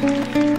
Música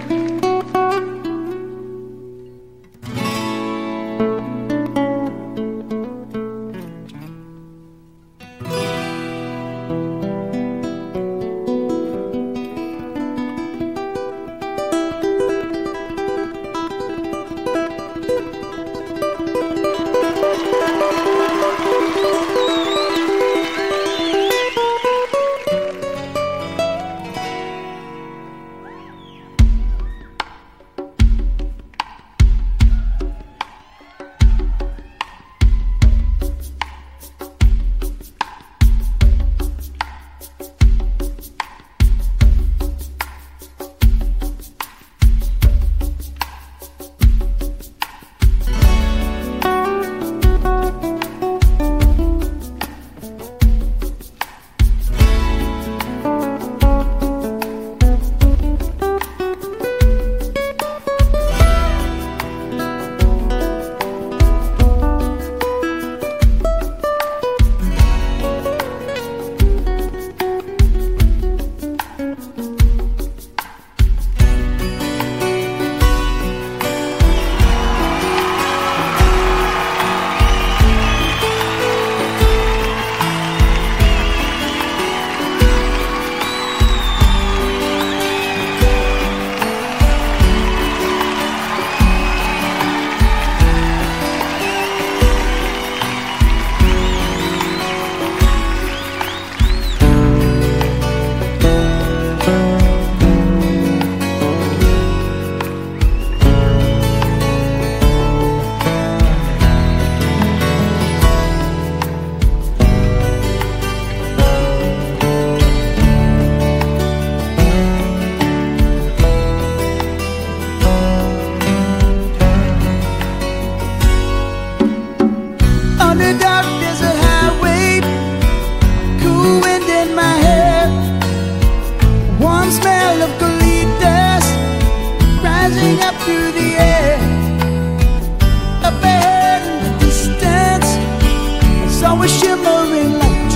flickering light.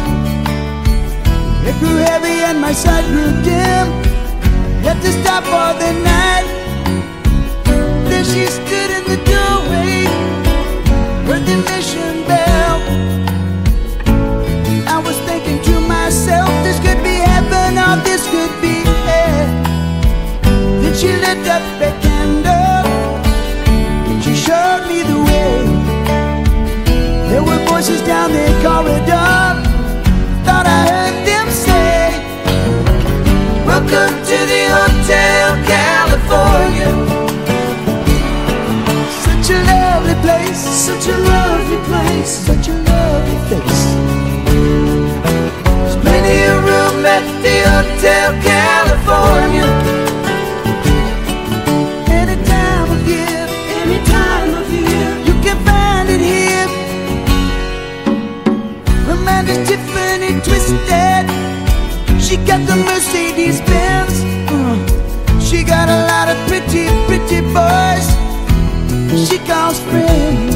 It grew heavy and my sight grew dim. I had to stop for the night. Then she stood in the doorway, heard the mission bell. I was thinking to myself, this could be heaven or this could be hell. Then she looked up. place, such a lovely place, such a lovely face. There's plenty of room at the Hotel California. Any time of year, any time of year, you can find it here. Romantic Tiffany twisted. She got the Mercedes Benz. Mm. Uh, she got a lot of pretty, pretty boys she calls friends.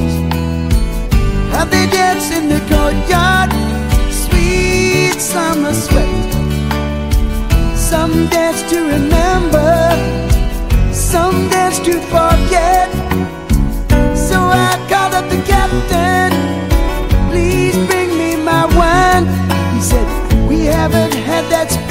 Have they danced in the courtyard? Sweet summer sweat. Some dance to remember, some dance to forget. So I called up the captain. Please bring me my wine. He said, We haven't had that.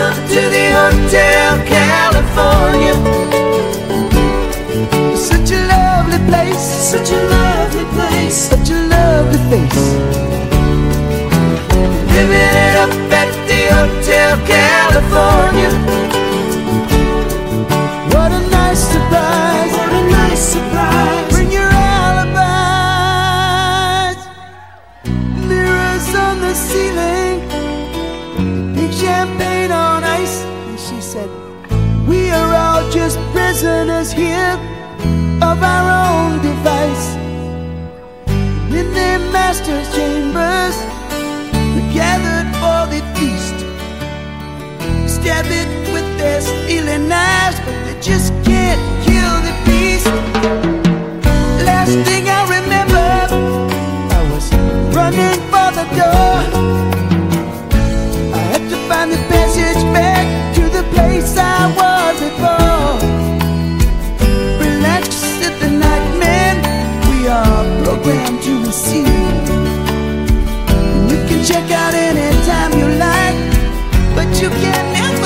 Welcome to the Hotel California. Such a lovely place, such a lovely of our own device. In their master's chambers, we gathered for the feast. Stab it with their stealing knives, but they just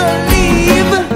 can